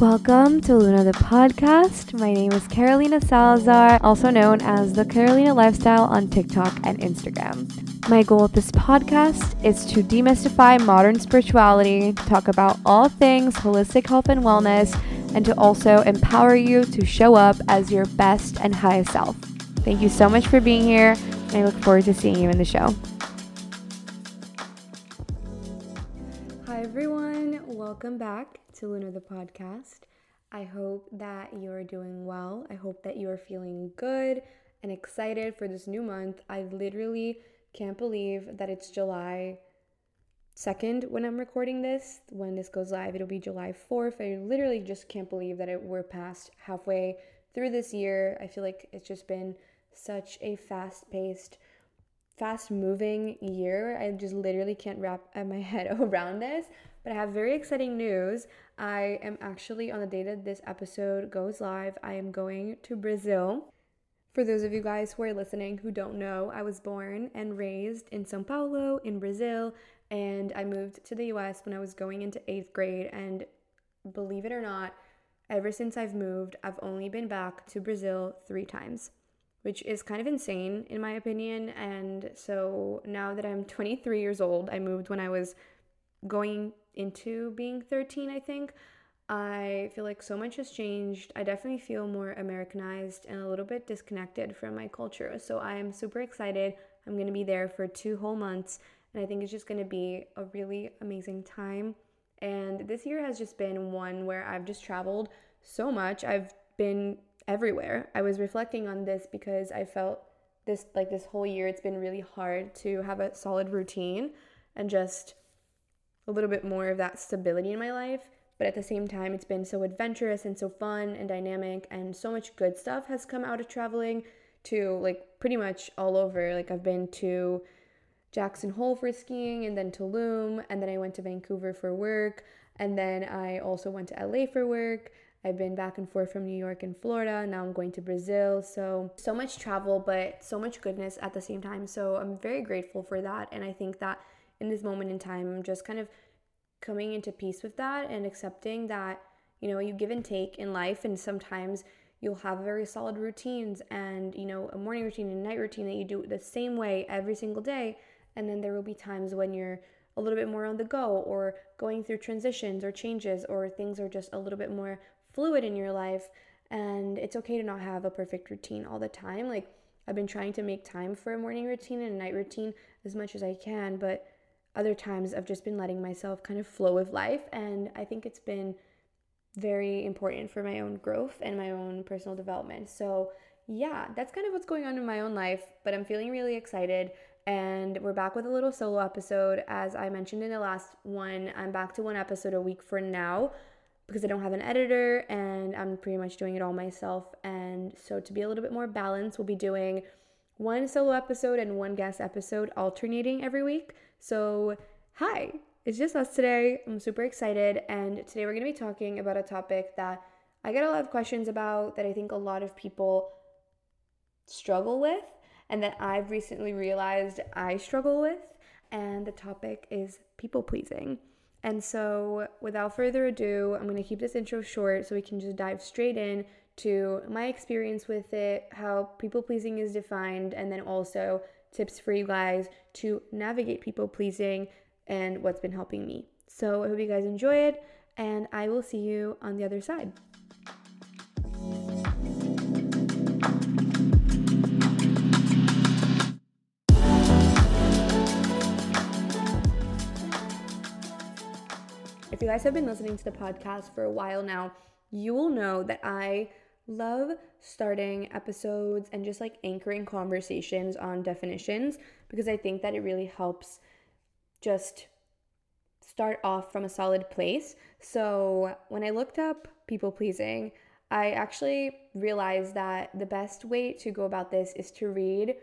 Welcome to Luna the podcast. My name is Carolina Salazar, also known as the Carolina Lifestyle on TikTok and Instagram. My goal with this podcast is to demystify modern spirituality, talk about all things holistic health and wellness, and to also empower you to show up as your best and highest self. Thank you so much for being here, and I look forward to seeing you in the show. Welcome back to Luna the podcast. I hope that you're doing well. I hope that you're feeling good and excited for this new month. I literally can't believe that it's July 2nd when I'm recording this. When this goes live, it'll be July 4th. I literally just can't believe that it, we're past halfway through this year. I feel like it's just been such a fast paced, fast moving year. I just literally can't wrap uh, my head around this. But I have very exciting news. I am actually on the day that this episode goes live, I am going to Brazil. For those of you guys who are listening who don't know, I was born and raised in Sao Paulo in Brazil, and I moved to the US when I was going into eighth grade. And believe it or not, ever since I've moved, I've only been back to Brazil three times, which is kind of insane in my opinion. And so now that I'm 23 years old, I moved when I was going into being 13, I think. I feel like so much has changed. I definitely feel more Americanized and a little bit disconnected from my culture. So I am super excited. I'm going to be there for two whole months, and I think it's just going to be a really amazing time. And this year has just been one where I've just traveled so much. I've been everywhere. I was reflecting on this because I felt this like this whole year it's been really hard to have a solid routine and just a little bit more of that stability in my life. But at the same time, it's been so adventurous and so fun and dynamic, and so much good stuff has come out of traveling to like pretty much all over. Like, I've been to Jackson Hole for skiing, and then Tulum, and then I went to Vancouver for work, and then I also went to LA for work. I've been back and forth from New York and Florida. Now I'm going to Brazil. So, so much travel, but so much goodness at the same time. So, I'm very grateful for that. And I think that in this moment in time, I'm just kind of coming into peace with that and accepting that, you know, you give and take in life, and sometimes you'll have very solid routines and, you know, a morning routine and night routine that you do the same way every single day. And then there will be times when you're a little bit more on the go or going through transitions or changes or things are just a little bit more fluid in your life. And it's okay to not have a perfect routine all the time. Like, I've been trying to make time for a morning routine and a night routine as much as I can, but other times I've just been letting myself kind of flow with life. And I think it's been very important for my own growth and my own personal development. So, yeah, that's kind of what's going on in my own life, but I'm feeling really excited. And we're back with a little solo episode. As I mentioned in the last one, I'm back to one episode a week for now because I don't have an editor and I'm pretty much doing it all myself. And so, to be a little bit more balanced, we'll be doing one solo episode and one guest episode alternating every week. So, hi, it's just us today. I'm super excited, and today we're going to be talking about a topic that I get a lot of questions about that I think a lot of people struggle with, and that I've recently realized I struggle with. And the topic is people pleasing. And so, without further ado, I'm going to keep this intro short so we can just dive straight in to my experience with it, how people pleasing is defined, and then also tips for you guys to navigate people pleasing and what's been helping me. So I hope you guys enjoy it, and I will see you on the other side. If you guys have been listening to the podcast for a while now, you will know that I love starting episodes and just like anchoring conversations on definitions because I think that it really helps just start off from a solid place. So when I looked up people pleasing, I actually realized that the best way to go about this is to read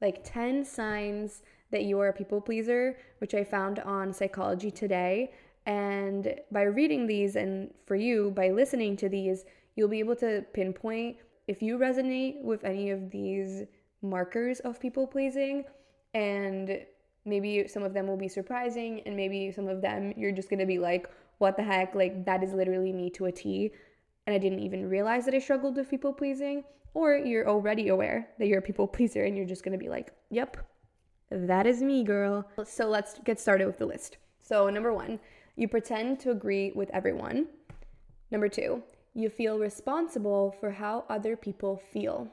like 10 signs that you are a people pleaser, which I found on Psychology Today. And by reading these, and for you, by listening to these, you'll be able to pinpoint if you resonate with any of these markers of people pleasing. And maybe some of them will be surprising, and maybe some of them you're just gonna be like, what the heck? Like, that is literally me to a T. And I didn't even realize that I struggled with people pleasing. Or you're already aware that you're a people pleaser and you're just gonna be like, yep, that is me, girl. So let's get started with the list. So, number one, you pretend to agree with everyone. Number two, you feel responsible for how other people feel.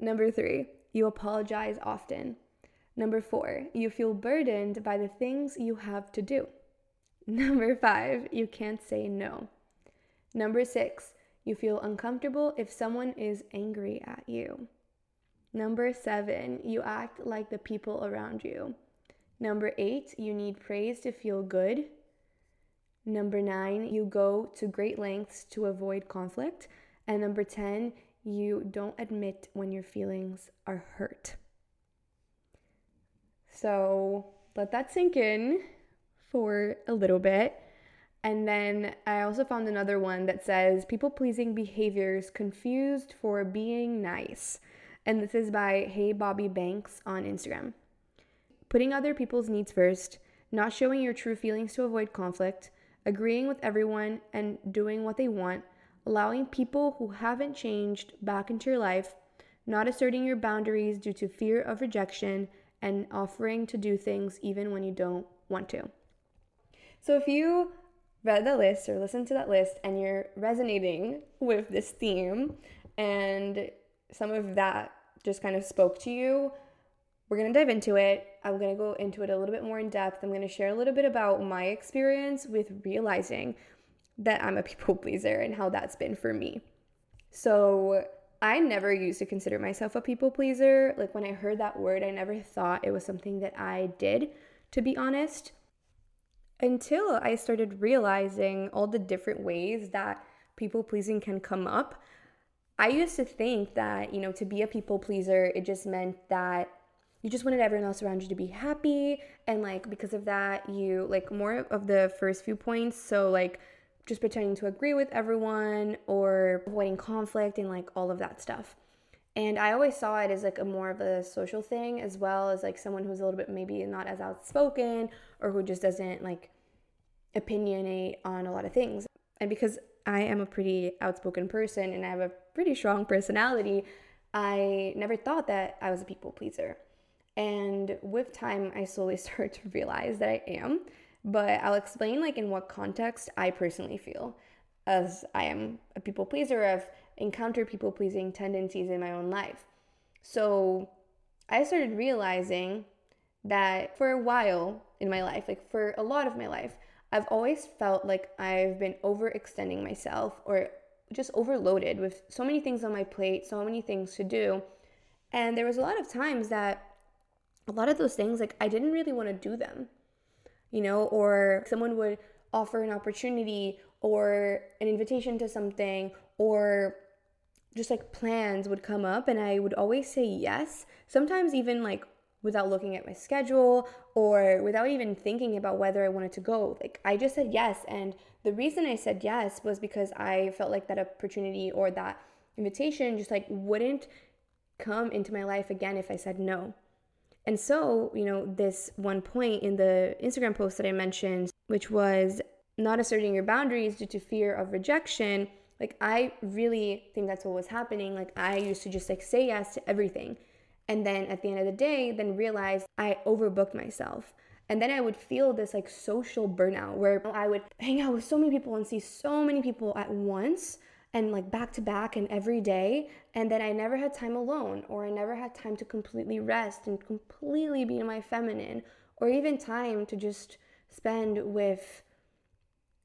Number three, you apologize often. Number four, you feel burdened by the things you have to do. Number five, you can't say no. Number six, you feel uncomfortable if someone is angry at you. Number seven, you act like the people around you. Number eight, you need praise to feel good. Number nine, you go to great lengths to avoid conflict. And number 10, you don't admit when your feelings are hurt. So let that sink in for a little bit. And then I also found another one that says people pleasing behaviors confused for being nice. And this is by Hey Bobby Banks on Instagram. Putting other people's needs first, not showing your true feelings to avoid conflict, agreeing with everyone and doing what they want, allowing people who haven't changed back into your life, not asserting your boundaries due to fear of rejection, and offering to do things even when you don't want to. So if you read the list or listened to that list and you're resonating with this theme and some of that just kind of spoke to you, we're going to dive into it. I'm going to go into it a little bit more in depth. I'm going to share a little bit about my experience with realizing that I'm a people pleaser and how that's been for me. So, I never used to consider myself a people pleaser. Like when I heard that word, I never thought it was something that I did, to be honest, until I started realizing all the different ways that people pleasing can come up. I used to think that, you know, to be a people pleaser, it just meant that you just wanted everyone else around you to be happy. And like, because of that, you like more of the first few points. So, like, just pretending to agree with everyone or avoiding conflict and like all of that stuff. And I always saw it as like a more of a social thing as well as like someone who's a little bit maybe not as outspoken or who just doesn't like opinionate on a lot of things. And because I am a pretty outspoken person and I have a pretty strong personality, I never thought that I was a people pleaser. And with time, I slowly start to realize that I am. But I'll explain like in what context I personally feel, as I am a people pleaser. I've encountered people pleasing tendencies in my own life. So I started realizing that for a while in my life, like for a lot of my life, I've always felt like I've been overextending myself or just overloaded with so many things on my plate, so many things to do. And there was a lot of times that a lot of those things, like I didn't really want to do them, you know, or someone would offer an opportunity or an invitation to something or just like plans would come up and I would always say yes. Sometimes even like without looking at my schedule or without even thinking about whether I wanted to go. Like I just said yes and the reason I said yes was because I felt like that opportunity or that invitation just like wouldn't come into my life again if I said no. And so, you know, this one point in the Instagram post that I mentioned, which was not asserting your boundaries due to fear of rejection, like I really think that's what was happening. Like I used to just like say yes to everything. And then at the end of the day, then realize I overbooked myself. And then I would feel this like social burnout where I would hang out with so many people and see so many people at once and like back to back and every day. And then I never had time alone, or I never had time to completely rest and completely be in my feminine, or even time to just spend with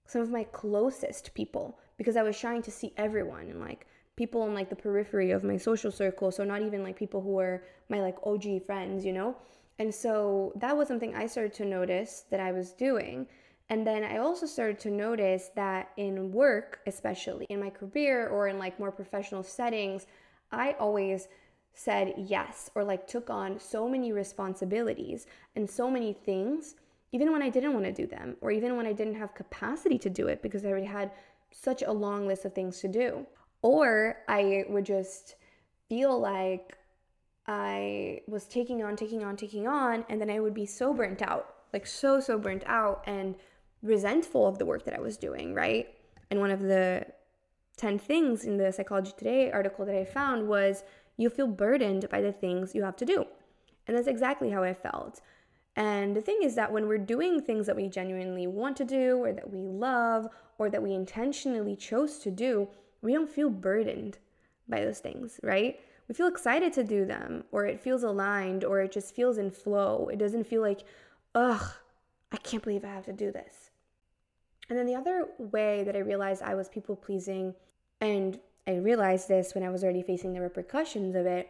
some of my closest people because I was trying to see everyone and like people in like the periphery of my social circle. So not even like people who were my like OG friends, you know? And so that was something I started to notice that I was doing. And then I also started to notice that in work, especially in my career or in like more professional settings, I always said yes or like took on so many responsibilities and so many things, even when I didn't want to do them or even when I didn't have capacity to do it because I already had such a long list of things to do. Or I would just feel like I was taking on, taking on, taking on, and then I would be so burnt out, like so, so burnt out and resentful of the work that I was doing, right? And one of the 10 things in the Psychology Today article that I found was you feel burdened by the things you have to do. And that's exactly how I felt. And the thing is that when we're doing things that we genuinely want to do, or that we love, or that we intentionally chose to do, we don't feel burdened by those things, right? We feel excited to do them, or it feels aligned, or it just feels in flow. It doesn't feel like, ugh, I can't believe I have to do this. And then the other way that I realized I was people pleasing, and I realized this when I was already facing the repercussions of it,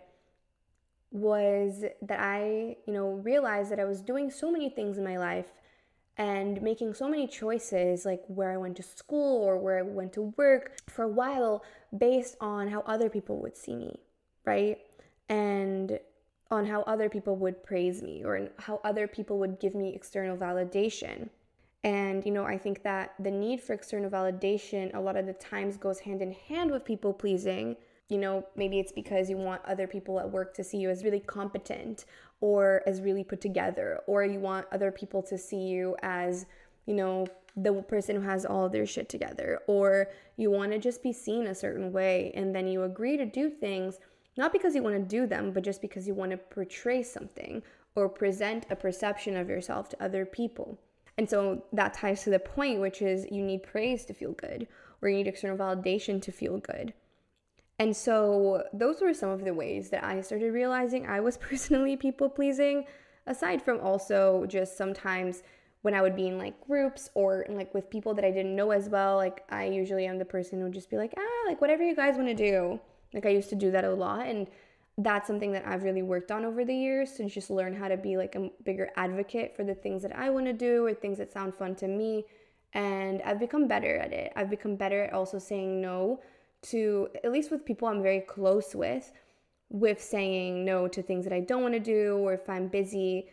was that I, you know, realized that I was doing so many things in my life and making so many choices, like where I went to school or where I went to work for a while, based on how other people would see me, right? And on how other people would praise me or how other people would give me external validation. And, you know, I think that the need for external validation a lot of the times goes hand in hand with people pleasing. You know, maybe it's because you want other people at work to see you as really competent or as really put together, or you want other people to see you as, you know, the person who has all their shit together, or you want to just be seen a certain way, and then you agree to do things not because you want to do them, but just because you want to portray something or present a perception of yourself to other people. And so that ties to the point, which is you need praise to feel good, or you need external validation to feel good. And so those were some of the ways that I started realizing I was personally people pleasing, aside from also just sometimes when I would be in like groups or like with people that I didn't know as well, like I usually am the person who would just be like, ah, like whatever you guys want to do. Like I used to do that a lot. And that's something that I've really worked on over the years to just learn how to be like a bigger advocate for the things that I want to do or things that sound fun to me. And I've become better at it. I've become better at also saying no to, at least with people I'm very close with, with saying no to things that I don't want to do or if I'm busy,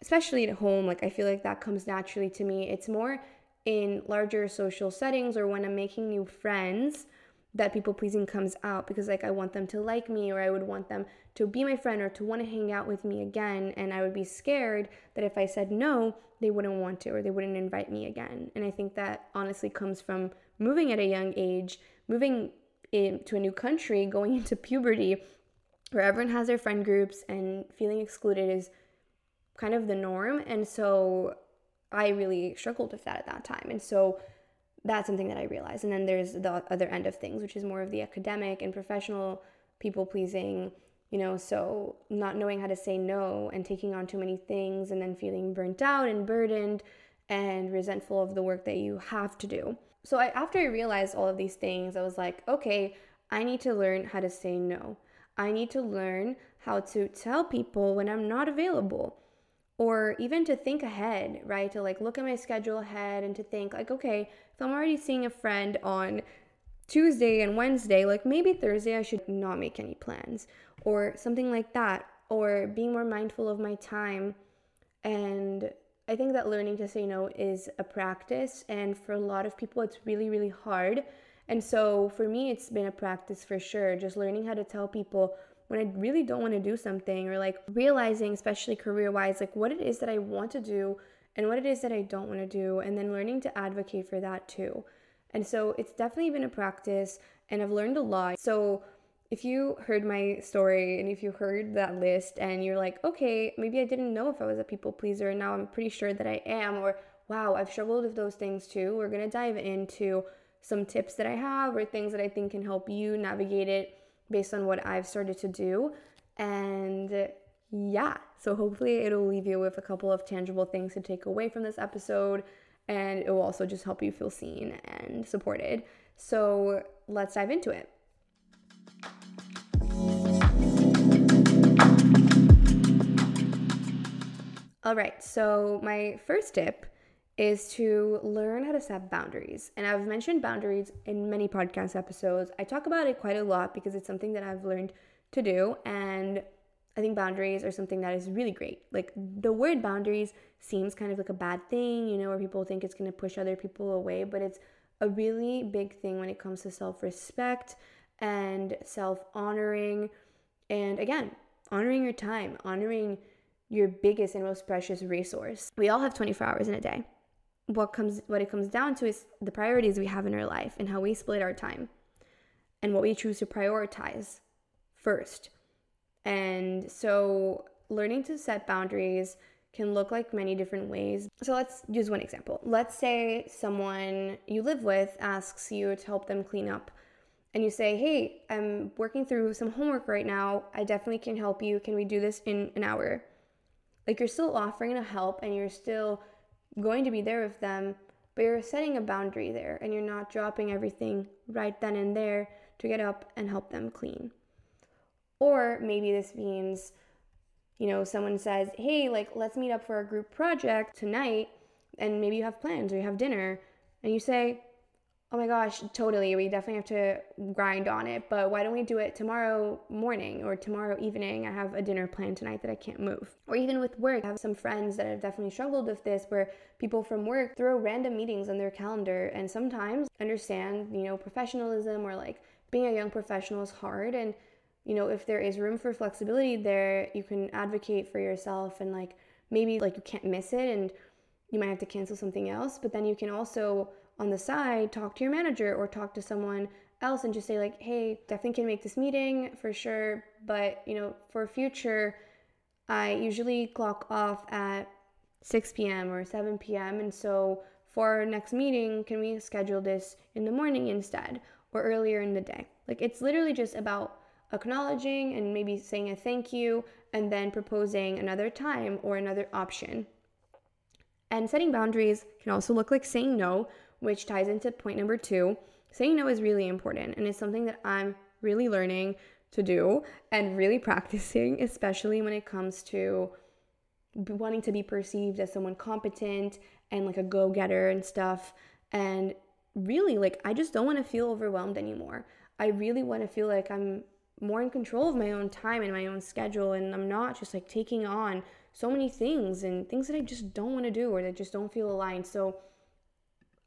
especially at home. Like I feel like that comes naturally to me. It's more in larger social settings or when I'm making new friends that people pleasing comes out because like I want them to like me or I would want them to be my friend or to want to hang out with me again and I would be scared that if I said no, they wouldn't want to or they wouldn't invite me again. And I think that honestly comes from moving at a young age, moving into a new country, going into puberty where everyone has their friend groups and feeling excluded is kind of the norm. And so I really struggled with that at that time. And so that's something that I realized. And then there's the other end of things, which is more of the academic and professional people pleasing, you know, so not knowing how to say no and taking on too many things and then feeling burnt out and burdened and resentful of the work that you have to do. So I, after I realized all of these things, I was like, okay, I need to learn how to say no. I need to learn how to tell people when I'm not available or even to think ahead, right? To like look at my schedule ahead and to think like, okay, if I'm already seeing a friend on Tuesday and Wednesday, like maybe Thursday I should not make any plans or something like that, or being more mindful of my time. And I think that learning to say no is a practice, and for a lot of people, it's really, really hard. And so for me, it's been a practice for sure, just learning how to tell people when I really don't want to do something or like realizing, especially career wise, like what it is that I want to do and what it is that I don't want to do, and then learning to advocate for that too. And so it's definitely been a practice, and I've learned a lot. So if you heard my story and if you heard that list and you're like, okay, maybe I didn't know if I was a people pleaser, and now I'm pretty sure that I am, or wow, I've struggled with those things too, we're gonna dive into some tips that I have or things that I think can help you navigate it based on what I've started to do. And yeah, so hopefully it'll leave you with a couple of tangible things to take away from this episode. And it will also just help you feel seen and supported. So let's dive into it. All right, so my first tip is to learn how to set boundaries. And I've mentioned boundaries in many podcast episodes. I talk about it quite a lot because it's something that I've learned to do. And I think boundaries are something that is really great. Like the word boundaries seems kind of like a bad thing, you know, where people think it's going to push other people away, but it's a really big thing when it comes to self respect and self honoring. And again, honoring your time, honoring your biggest and most precious resource. We all have 24 hours in a day. What comes what it comes down to is the priorities we have in our life and how we split our time and what we choose to prioritize first. And so learning to set boundaries can look like many different ways. So let's use one example. Let's say someone you live with asks you to help them clean up. And you say, Hey, I'm working through some homework right now. I definitely can help you. Can we do this in an hour? Like you're still offering to help and you're still going to be there with them, but you're setting a boundary there and you're not dropping everything right then and there to get up and help them clean. Or maybe this means, you know, someone says, hey, like, let's meet up for a group project tonight, and maybe you have plans or you have dinner, and you say, oh my gosh, totally, we definitely have to grind on it, but why don't we do it tomorrow morning or tomorrow evening? I have a dinner planned tonight that I can't move. Or even with work, I have some friends that have definitely struggled with this where people from work throw random meetings on their calendar and sometimes understand, you know, professionalism or like being a young professional is hard and you know, if there is room for flexibility there, you can advocate for yourself and like maybe like you can't miss it and you might have to cancel something else, but then you can also on the side talk to your manager or talk to someone else and just say like, "Hey, definitely can make this meeting for sure, but you know, for future I usually clock off at 6 p.m. or 7 p.m. and so for our next meeting, can we schedule this in the morning instead or earlier in the day?" Like it's literally just about acknowledging and maybe saying a thank you, and then proposing another time or another option. And setting boundaries can also look like saying no, which ties into point number two. Saying no is really important, and it's something that I'm really learning to do and really practicing, especially when it comes to wanting to be perceived as someone competent and like a go getter and stuff. And really, like, I just don't want to feel overwhelmed anymore. I really want to feel like I'm more in control of my own time and my own schedule and I'm not just like taking on so many things and things that I just don't want to do or that just don't feel aligned. So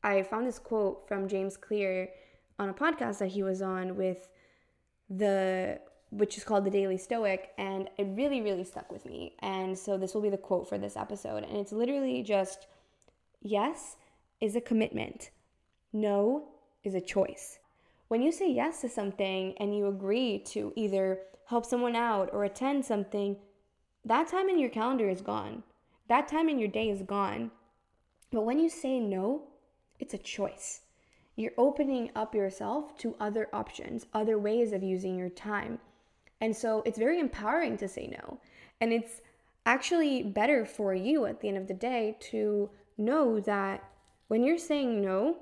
I found this quote from James Clear on a podcast that he was on with the which is called the Daily Stoic and it really really stuck with me. And so this will be the quote for this episode and it's literally just yes is a commitment. No is a choice. When you say yes to something and you agree to either help someone out or attend something, that time in your calendar is gone. That time in your day is gone. But when you say no, it's a choice. You're opening up yourself to other options, other ways of using your time. And so it's very empowering to say no. And it's actually better for you at the end of the day to know that when you're saying no,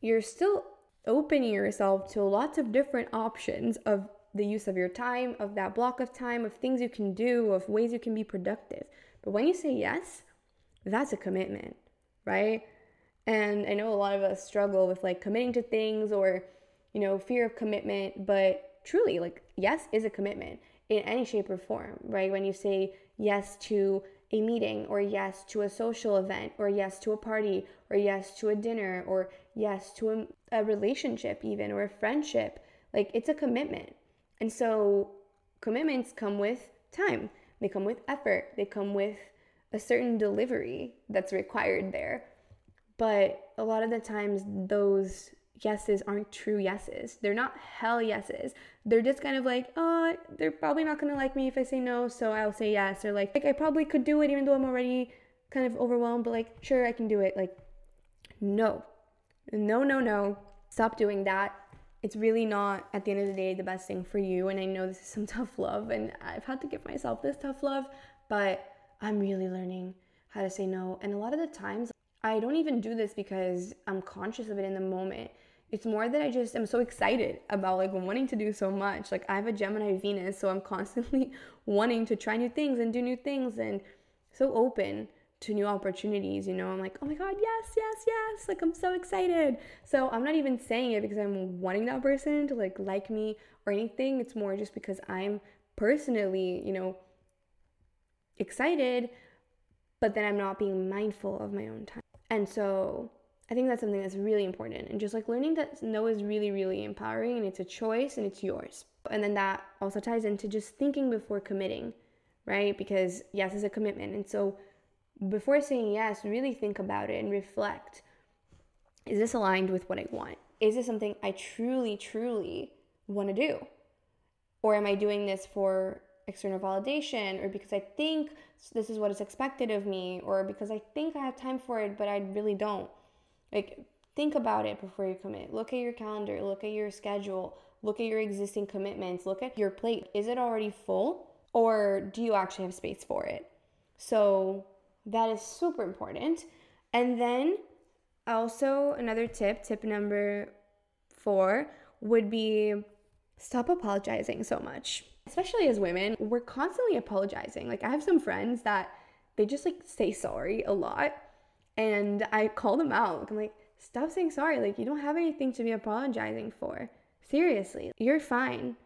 you're still opening yourself to lots of different options of the use of your time, of that block of time, of things you can do, of ways you can be productive. But when you say yes, that's a commitment, right? And I know a lot of us struggle with like committing to things or, you know, fear of commitment, but truly, like, yes is a commitment in any shape or form, right? When you say yes to a meeting or yes to a social event or yes to a party or yes to a dinner or yes to a, a relationship even or a friendship like it's a commitment. And so commitments come with time. They come with effort. They come with a certain delivery that's required there but a lot of the times those yeses aren't true yeses. They're not hell yeses. They're just kind of like, oh, they're probably not gonna like me if I say no, so I'll say yes. Or like, like I probably could do it even though I'm already kind of overwhelmed, but like, sure, I can do it. Like, no, no, no, no. Stop doing that. It's really not, at the end of the day, the best thing for you. And I know this is some tough love, and I've had to give myself this tough love, but I'm really learning how to say no. And a lot of the times, I don't even do this because I'm conscious of it in the moment. It's more that I just am so excited about like wanting to do so much. Like I have a Gemini Venus, so I'm constantly wanting to try new things and do new things and so open to new opportunities, you know. I'm like, oh my God, yes, yes, yes. Like, I'm so excited. So, I'm not even saying it because I'm wanting that person to like like me or anything. It's more just because I'm personally, you know, excited, but then I'm not being mindful of my own time. And so, I think that's something that's really important. And just like learning that no is really, really empowering and it's a choice and it's yours. And then that also ties into just thinking before committing, right? Because yes is a commitment. And so before saying yes, really think about it and reflect. Is this aligned with what I want? Is this something I truly, truly want to do? Or am I doing this for external validation or because I think this is what is expected of me or because I think I have time for it, but I really don't? Like, think about it before you commit. Look at your calendar, look at your schedule, look at your existing commitments, look at your plate. Is it already full or do you actually have space for it? So, that is super important. And then also another tip, tip number 4 would be stop apologizing so much. Especially as women, we're constantly apologizing. Like I have some friends that they just like say sorry a lot and I call them out. I'm like, stop saying sorry. Like, you don't have anything to be apologizing for. Seriously, you're fine.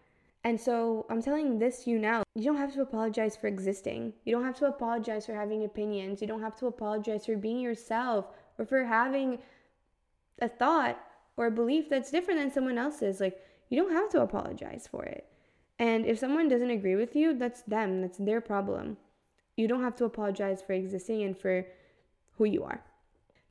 And so I'm telling this you now. You don't have to apologize for existing. You don't have to apologize for having opinions. You don't have to apologize for being yourself or for having a thought or a belief that's different than someone else's. Like, you don't have to apologize for it. And if someone doesn't agree with you, that's them, that's their problem. You don't have to apologize for existing and for who you are.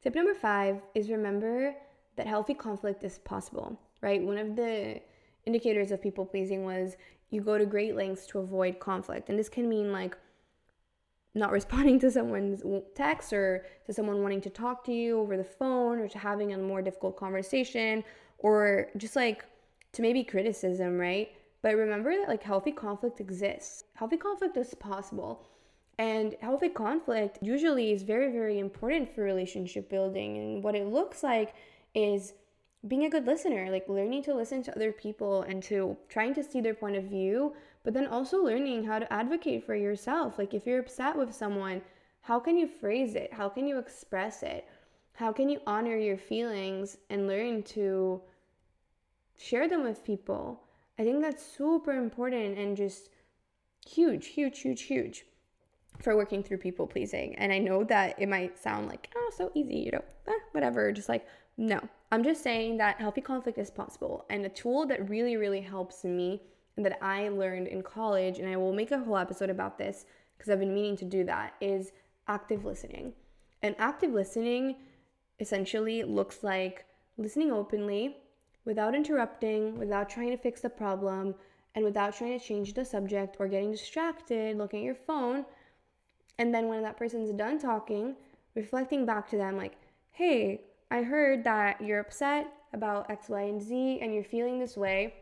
Tip number five is remember that healthy conflict is possible, right? One of the indicators of people pleasing was you go to great lengths to avoid conflict. And this can mean like not responding to someone's text or to someone wanting to talk to you over the phone or to having a more difficult conversation or just like to maybe criticism, right? But remember that like healthy conflict exists. Healthy conflict is possible. And healthy conflict usually is very, very important for relationship building. And what it looks like is being a good listener, like learning to listen to other people and to trying to see their point of view, but then also learning how to advocate for yourself. Like if you're upset with someone, how can you phrase it? How can you express it? How can you honor your feelings and learn to share them with people? I think that's super important and just huge, huge, huge, huge for working through people pleasing. And I know that it might sound like, oh, so easy, you know, eh, whatever. Just like, no, I'm just saying that healthy conflict is possible. And a tool that really, really helps me and that I learned in college, and I will make a whole episode about this because I've been meaning to do that, is active listening. And active listening essentially looks like listening openly without interrupting, without trying to fix the problem, and without trying to change the subject or getting distracted, looking at your phone and then when that person's done talking, reflecting back to them, like, hey, I heard that you're upset about X, Y, and Z, and you're feeling this way,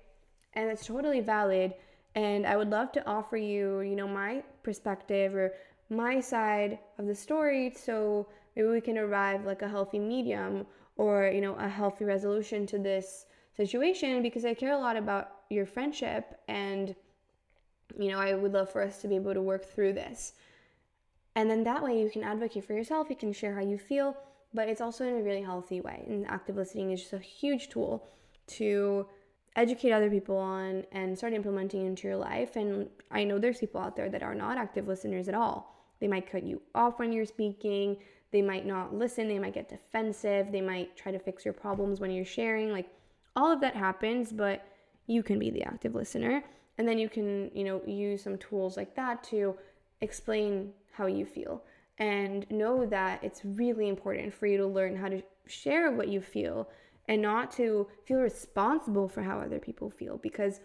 and it's totally valid. And I would love to offer you, you know, my perspective or my side of the story so maybe we can arrive like a healthy medium or, you know, a healthy resolution to this situation because I care a lot about your friendship and, you know, I would love for us to be able to work through this. And then that way you can advocate for yourself, you can share how you feel, but it's also in a really healthy way. And active listening is just a huge tool to educate other people on and start implementing into your life. And I know there's people out there that are not active listeners at all. They might cut you off when you're speaking, they might not listen, they might get defensive, they might try to fix your problems when you're sharing. Like all of that happens, but you can be the active listener. And then you can, you know, use some tools like that to explain how you feel and know that it's really important for you to learn how to share what you feel and not to feel responsible for how other people feel because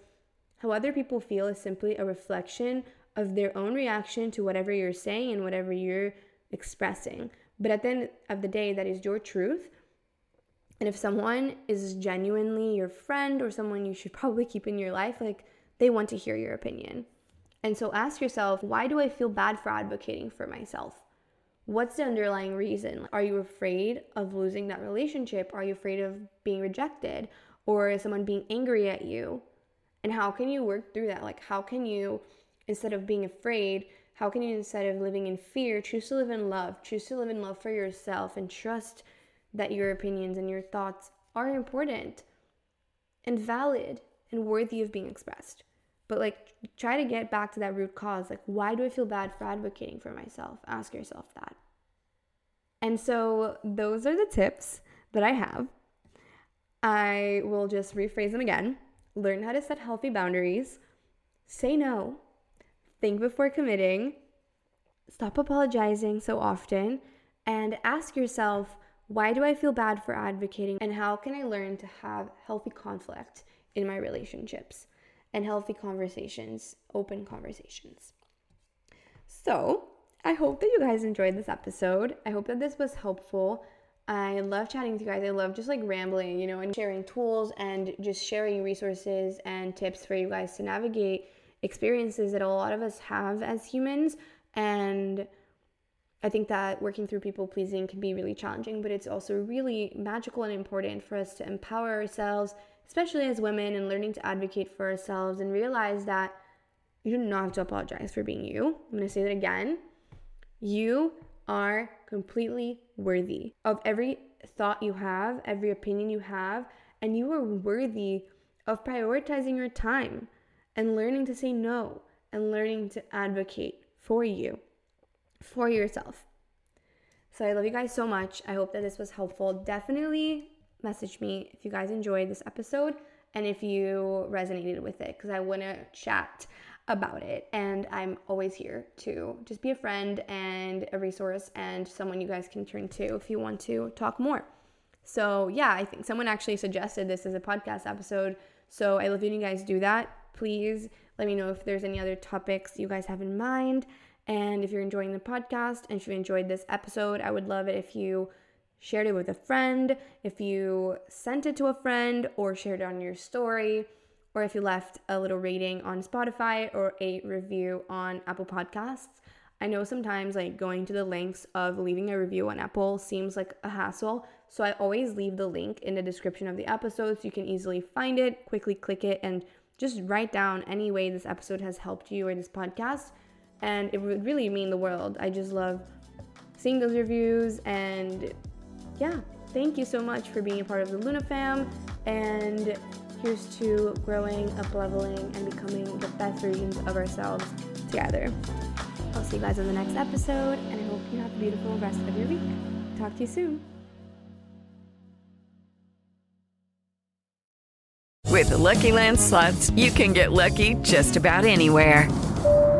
how other people feel is simply a reflection of their own reaction to whatever you're saying and whatever you're expressing. But at the end of the day, that is your truth. And if someone is genuinely your friend or someone you should probably keep in your life, like they want to hear your opinion. And so ask yourself, why do I feel bad for advocating for myself? What's the underlying reason? Are you afraid of losing that relationship? Are you afraid of being rejected? Or is someone being angry at you? And how can you work through that? Like, how can you, instead of being afraid, How can you, instead of living in fear, choose to live in love? Choose to live in love for yourself and trust that your opinions and your thoughts are important and valid and worthy of being expressed. But like, try to get back to that root cause. Like, why do I feel bad for advocating for myself? Ask yourself that. And so, those are the tips that I have. I will just rephrase them again. Learn how to set healthy boundaries, say no, think before committing, stop apologizing so often, and ask yourself, why do I feel bad for advocating? And how can I learn to have healthy conflict in my relationships and healthy conversations, open conversations? So, I hope that you guys enjoyed this episode. I hope that this was helpful. I love chatting with you guys. I love just like rambling, you know, and sharing tools and just sharing resources and tips for you guys to navigate experiences that a lot of us have as humans. And I think that working through people pleasing can be really challenging, but it's also really magical and important for us to empower ourselves, especially as women, and learning to advocate for ourselves and realize that you do not have to apologize for being you. I'm gonna say that again. You are completely worthy of every thought you have, every opinion you have, and you are worthy of prioritizing your time and learning to say no and learning to advocate for you, for yourself. So I love you guys so much. I hope that this was helpful. Definitely message me if you guys enjoyed this episode and if you resonated with it because I want to chat about it. And I'm always here to just be a friend and a resource and someone you guys can turn to if you want to talk more. So, yeah, I think someone actually suggested this as a podcast episode. So, I love you guys do that please let me know if there's any other topics you guys have in mind. And if you're enjoying the podcast and if you enjoyed this episode, I would love it if you shared it with a friend, if you sent it to a friend or shared it on your story, or if you left a little rating on Spotify or a review on Apple Podcasts. I know sometimes like going to the links of leaving a review on Apple seems like a hassle. So I always leave the link in the description of the episode so you can easily find it, quickly click it, and just write down any way this episode has helped you or this podcast. And it would really mean the world. I just love seeing those reviews. And yeah, thank you so much for being a part of the Luna fam. And here's to growing, up leveling, and becoming the best versions of ourselves together. I'll see you guys in the next episode, and I hope you have a beautiful rest of your week. Talk to you soon. With the Lucky Land slots, you can get lucky just about anywhere.